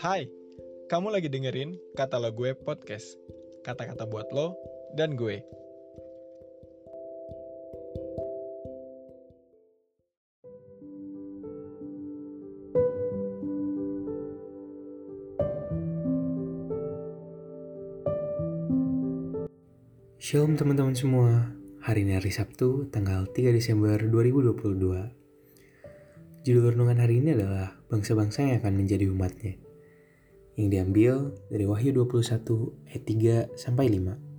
Hai, kamu lagi dengerin Kata Lo Gue Podcast. Kata-kata buat lo dan gue. Shalom teman-teman semua. Hari ini hari Sabtu, tanggal 3 Desember 2022. Judul renungan hari ini adalah bangsa-bangsa yang akan menjadi umatnya. Yang diambil dari Wahyu 21 ayat 3 sampai 5.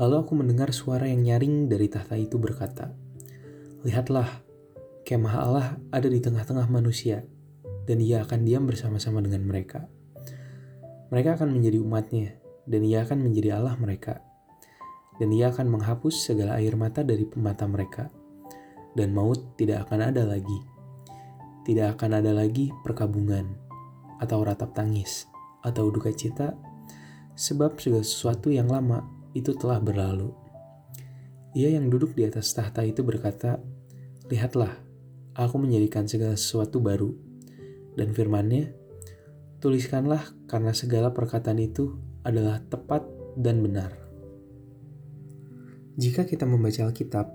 Lalu aku mendengar suara yang nyaring dari tahta itu berkata, Lihatlah, kemah Allah ada di tengah-tengah manusia, dan ia akan diam bersama-sama dengan mereka. Mereka akan menjadi umatnya, dan ia akan menjadi Allah mereka. Dan ia akan menghapus segala air mata dari mata mereka. Dan maut tidak akan ada lagi. Tidak akan ada lagi perkabungan, atau ratap tangis, atau duka cita, sebab segala sesuatu yang lama itu telah berlalu. Ia yang duduk di atas tahta itu berkata, Lihatlah, aku menjadikan segala sesuatu baru. Dan firmannya, Tuliskanlah karena segala perkataan itu adalah tepat dan benar. Jika kita membaca Alkitab,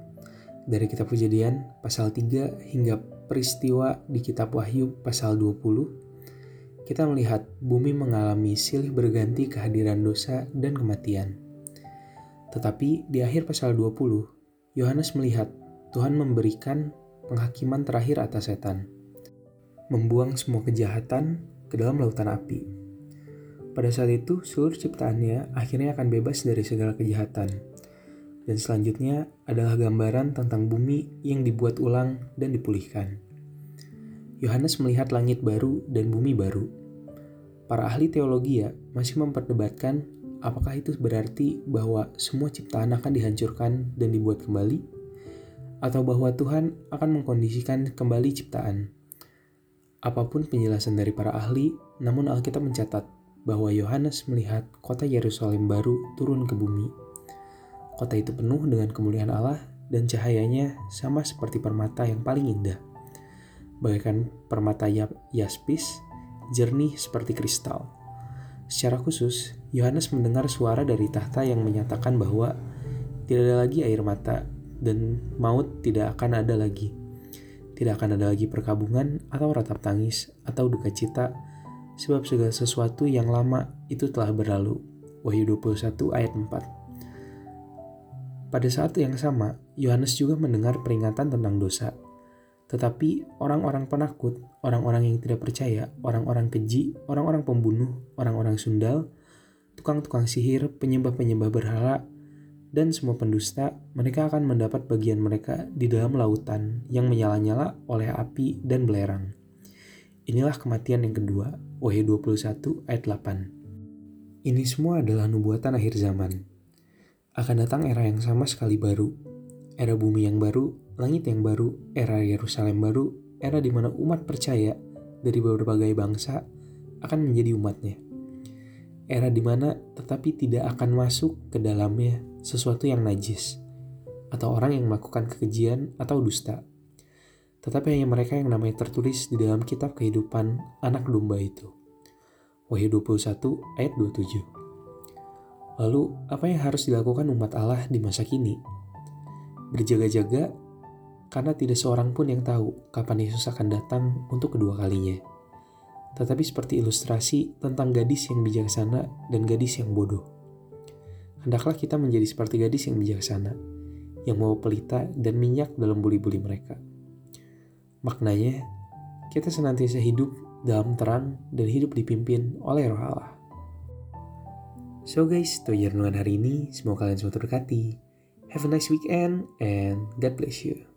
dari kitab kejadian pasal 3 hingga peristiwa di kitab Wahyu pasal 20, kita melihat bumi mengalami silih berganti kehadiran dosa dan kematian. Tetapi di akhir pasal 20, Yohanes melihat Tuhan memberikan penghakiman terakhir atas setan, membuang semua kejahatan ke dalam lautan api. Pada saat itu, seluruh ciptaannya akhirnya akan bebas dari segala kejahatan. Dan selanjutnya adalah gambaran tentang bumi yang dibuat ulang dan dipulihkan. Yohanes melihat langit baru dan bumi baru. Para ahli teologi ya masih memperdebatkan apakah itu berarti bahwa semua ciptaan akan dihancurkan dan dibuat kembali, atau bahwa Tuhan akan mengkondisikan kembali ciptaan. Apa pun penjelasan dari para ahli, namun Alkitab mencatat bahwa Yohanes melihat kota Yerusalem baru turun ke bumi. Kota itu penuh dengan kemuliaan Allah dan cahayanya sama seperti permata yang paling indah. Bagaikan permata yaspis, jernih seperti kristal. Secara khusus, Yohanes mendengar suara dari tahta yang menyatakan bahwa tidak ada lagi air mata dan maut tidak akan ada lagi. Tidak akan ada lagi perkabungan atau ratap tangis atau duka cita sebab segala sesuatu yang lama itu telah berlalu. Wahyu 21 ayat 4. Pada saat yang sama, Yohanes juga mendengar peringatan tentang dosa. Tetapi orang-orang penakut, orang-orang yang tidak percaya, orang-orang keji, orang-orang pembunuh, orang-orang sundal, tukang-tukang sihir, penyembah-penyembah berhala, dan semua pendusta, mereka akan mendapat bagian mereka di dalam lautan yang menyala-nyala oleh api dan belerang. Inilah kematian yang kedua, Wahyu 21 ayat 8. Ini semua adalah nubuatan akhir zaman. Akan datang era yang sama sekali baru. Era bumi yang baru, langit yang baru, era Yerusalem baru, era di mana umat percaya dari berbagai bangsa akan menjadi umatnya. Era di mana tetapi tidak akan masuk ke dalamnya sesuatu yang najis, atau orang yang melakukan kekejian atau dusta tetapi hanya mereka yang namanya tertulis di dalam kitab kehidupan anak domba itu. Wahyu 21 ayat 27. Lalu, apa yang harus dilakukan umat Allah di masa kini? Berjaga-jaga karena tidak seorang pun yang tahu kapan Yesus akan datang untuk kedua kalinya. Tetapi seperti ilustrasi tentang gadis yang bijaksana dan gadis yang bodoh. Hendaklah kita menjadi seperti gadis yang bijaksana, yang mau pelita dan minyak dalam buli-buli mereka Maknanya, kita senantiasa hidup dalam terang dan hidup dipimpin oleh roh Allah. So guys, itu aja hari ini. Semoga kalian semua terberkati. Have a nice weekend and God bless you.